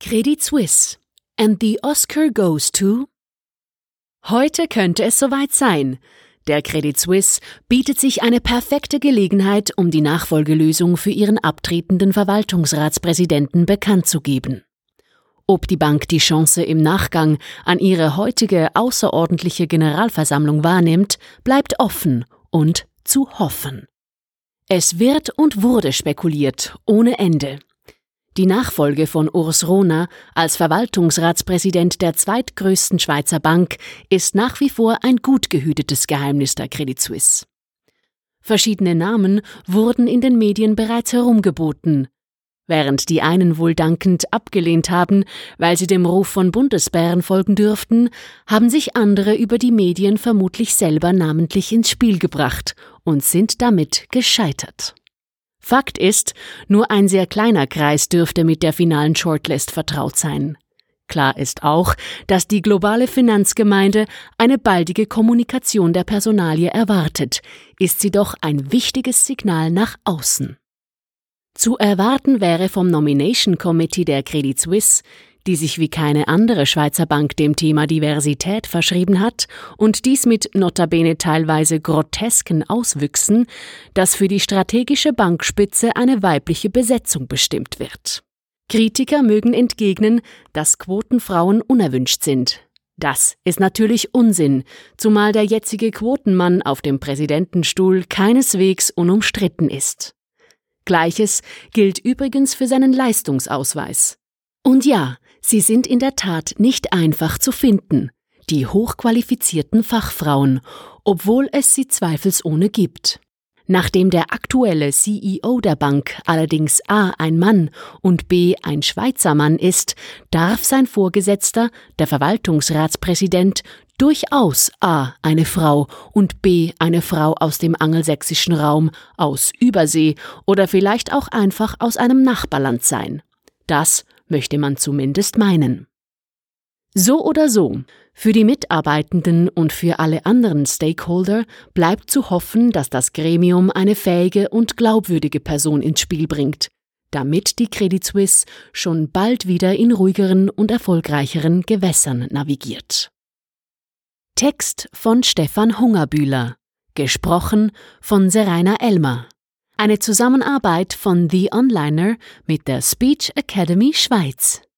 Credit Suisse. And the Oscar goes to. Heute könnte es soweit sein. Der Credit Suisse bietet sich eine perfekte Gelegenheit, um die Nachfolgelösung für ihren abtretenden Verwaltungsratspräsidenten bekannt zu geben. Ob die Bank die Chance im Nachgang an ihre heutige außerordentliche Generalversammlung wahrnimmt, bleibt offen und zu hoffen. Es wird und wurde spekuliert ohne Ende. Die Nachfolge von Urs Rohner als Verwaltungsratspräsident der zweitgrößten Schweizer Bank ist nach wie vor ein gut gehütetes Geheimnis der Credit Suisse. Verschiedene Namen wurden in den Medien bereits herumgeboten. Während die einen wohl dankend abgelehnt haben, weil sie dem Ruf von Bundesbären folgen dürften, haben sich andere über die Medien vermutlich selber namentlich ins Spiel gebracht und sind damit gescheitert. Fakt ist, nur ein sehr kleiner Kreis dürfte mit der finalen Shortlist vertraut sein. Klar ist auch, dass die globale Finanzgemeinde eine baldige Kommunikation der Personalie erwartet, ist sie doch ein wichtiges Signal nach außen. Zu erwarten wäre vom Nomination Committee der Credit Suisse die sich wie keine andere Schweizer Bank dem Thema Diversität verschrieben hat und dies mit notabene teilweise grotesken Auswüchsen, dass für die strategische Bankspitze eine weibliche Besetzung bestimmt wird. Kritiker mögen entgegnen, dass Quotenfrauen unerwünscht sind. Das ist natürlich Unsinn, zumal der jetzige Quotenmann auf dem Präsidentenstuhl keineswegs unumstritten ist. Gleiches gilt übrigens für seinen Leistungsausweis. Und ja, Sie sind in der Tat nicht einfach zu finden, die hochqualifizierten Fachfrauen, obwohl es sie zweifelsohne gibt. Nachdem der aktuelle CEO der Bank allerdings A ein Mann und B ein Schweizer Mann ist, darf sein Vorgesetzter, der Verwaltungsratspräsident, durchaus A eine Frau und B eine Frau aus dem angelsächsischen Raum, aus Übersee oder vielleicht auch einfach aus einem Nachbarland sein. Das möchte man zumindest meinen. So oder so, für die Mitarbeitenden und für alle anderen Stakeholder bleibt zu hoffen, dass das Gremium eine fähige und glaubwürdige Person ins Spiel bringt, damit die Credit Suisse schon bald wieder in ruhigeren und erfolgreicheren Gewässern navigiert. Text von Stefan Hungerbühler, gesprochen von Serena Elmer. Eine Zusammenarbeit von The Onliner mit der Speech Academy Schweiz.